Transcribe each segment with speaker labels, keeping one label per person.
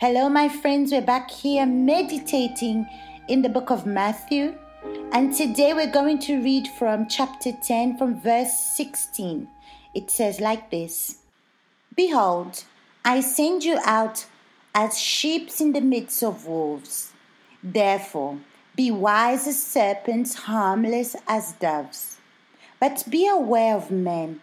Speaker 1: Hello, my friends. We're back here meditating in the book of Matthew. And today we're going to read from chapter 10, from verse 16. It says like this Behold, I send you out as sheep in the midst of wolves. Therefore, be wise as serpents, harmless as doves. But be aware of men,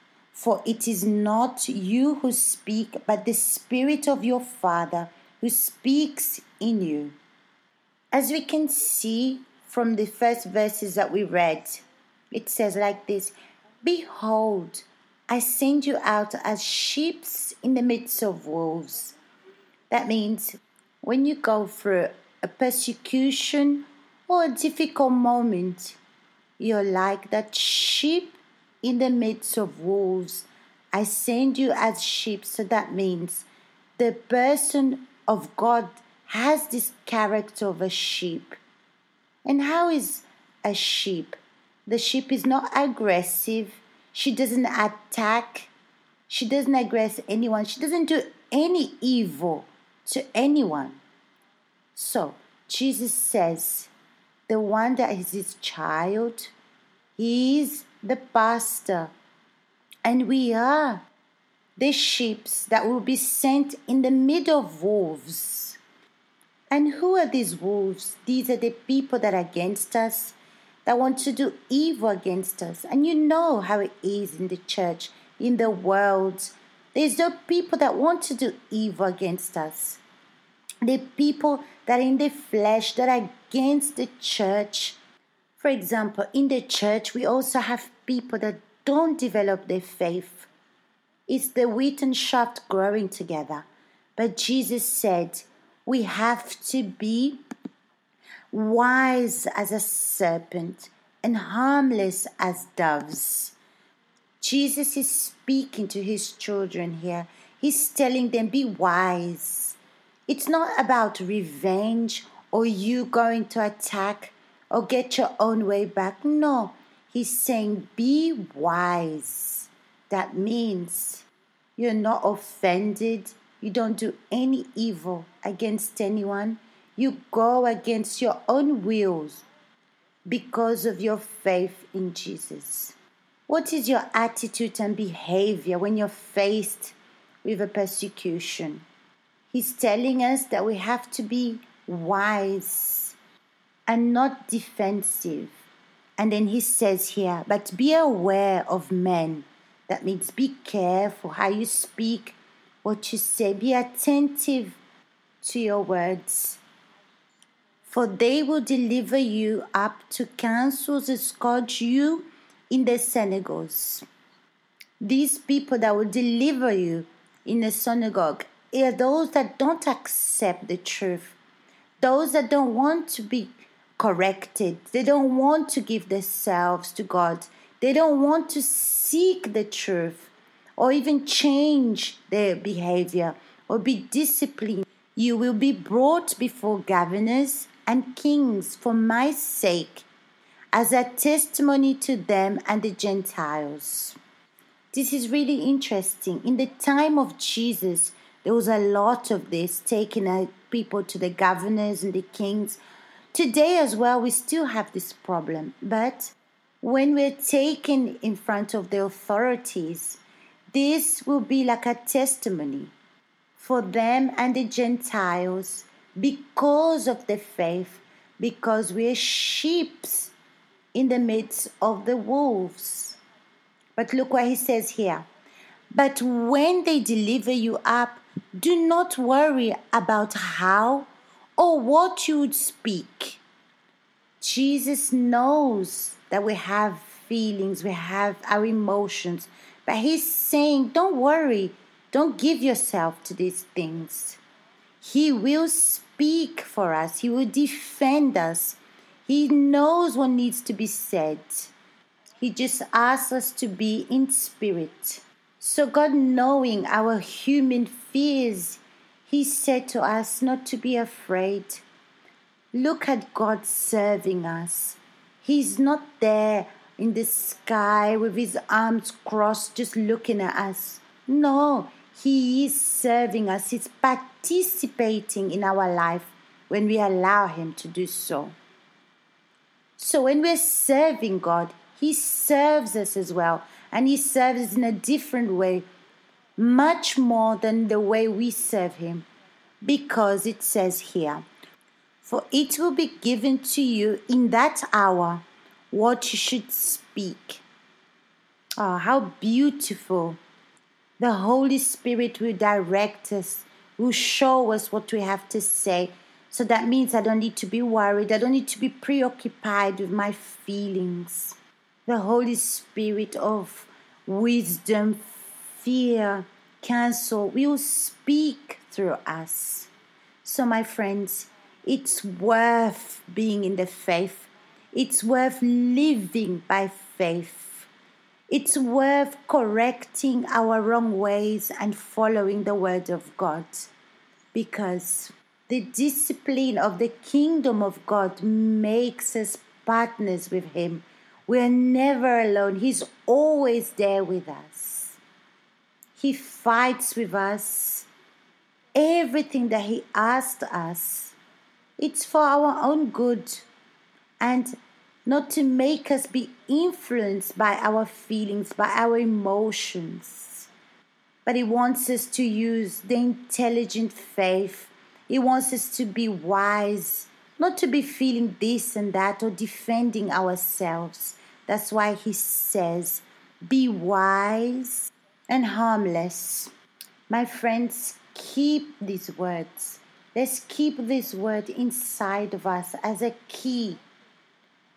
Speaker 1: For it is not you who speak, but the Spirit of your Father who speaks in you. As we can see from the first verses that we read, it says like this Behold, I send you out as sheep in the midst of wolves. That means when you go through a persecution or a difficult moment, you're like that sheep in the midst of wolves. I send you as sheep, so that means the person of God has this character of a sheep. And how is a sheep? The sheep is not aggressive. She doesn't attack. She doesn't aggress anyone. She doesn't do any evil to anyone. So, Jesus says, the one that is his child, he is the pastor. And we are the sheep that will be sent in the middle of wolves. And who are these wolves? These are the people that are against us, that want to do evil against us. And you know how it is in the church, in the world. There's no people that want to do evil against us. The people that are in the flesh, that are against the church. For example, in the church, we also have people that don't develop their faith it's the wheat and shaft growing together. But Jesus said, we have to be wise as a serpent and harmless as doves. Jesus is speaking to his children here. He's telling them, be wise. It's not about revenge or you going to attack or get your own way back. No, he's saying, be wise. That means you're not offended, you don't do any evil against anyone, you go against your own wills because of your faith in Jesus. What is your attitude and behavior when you're faced with a persecution? He's telling us that we have to be wise and not defensive. And then he says here, but be aware of men that means be careful how you speak, what you say. Be attentive to your words. For they will deliver you up to councils and scourge you in the synagogues. These people that will deliver you in the synagogue are those that don't accept the truth, those that don't want to be corrected, they don't want to give themselves to God, they don't want to seek the truth or even change their behavior or be disciplined. You will be brought before governors and kings for my sake as a testimony to them and the Gentiles. This is really interesting. In the time of Jesus, there was a lot of this taking people to the governors and the kings. Today as well, we still have this problem, but when we're taken in front of the authorities, this will be like a testimony for them and the Gentiles because of the faith, because we're sheep in the midst of the wolves. But look what he says here. But when they deliver you up, do not worry about how or what you would speak. Jesus knows that we have feelings, we have our emotions, But He's saying, don't worry, don't give yourself to these things. He will speak for us, He will defend us. He knows what needs to be said. He just asks us to be in spirit. So, God, knowing our human fears, He said to us not to be afraid. Look at God serving us. He's not there in the sky with His arms crossed, just looking at us. No, He is serving us. He's participating in our life when we allow Him to do so. So, when we're serving God, He serves us as well and He serves us in a different way, much more than the way we serve Him, because it says here, For it will be given to you in that hour what you should speak. Oh, how beautiful! The Holy Spirit will direct us, will show us what we have to say. So that means I don't need to be worried. I don't need to be preoccupied with my feelings the Holy Spirit of wisdom, fear, counsel will speak through us. So, my friends, it's worth being in the faith. It's worth living by faith. It's worth correcting our wrong ways and following the word of God because the discipline of the kingdom of God makes us partners with Him we're never alone. He's always there with us. He fights with us. Everything that He asked us, it's for our own good and not to make us be influenced by our feelings, by our emotions. But He wants us to use the intelligent faith. He wants us to be wise, not to be feeling this and that or defending ourselves. That's why he says, Be wise and harmless. My friends, keep these words. Let's keep this word inside of us as a key.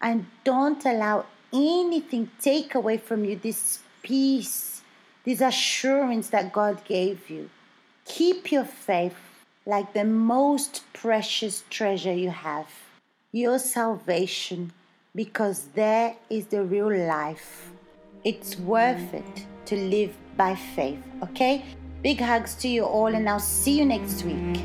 Speaker 1: And don't allow anything take away from you this peace, this assurance that God gave you. Keep your faith like the most precious treasure you have, your salvation because there is the real life. It's worth it to live by faith, okay? Big hugs to you all, and I'll see you next week.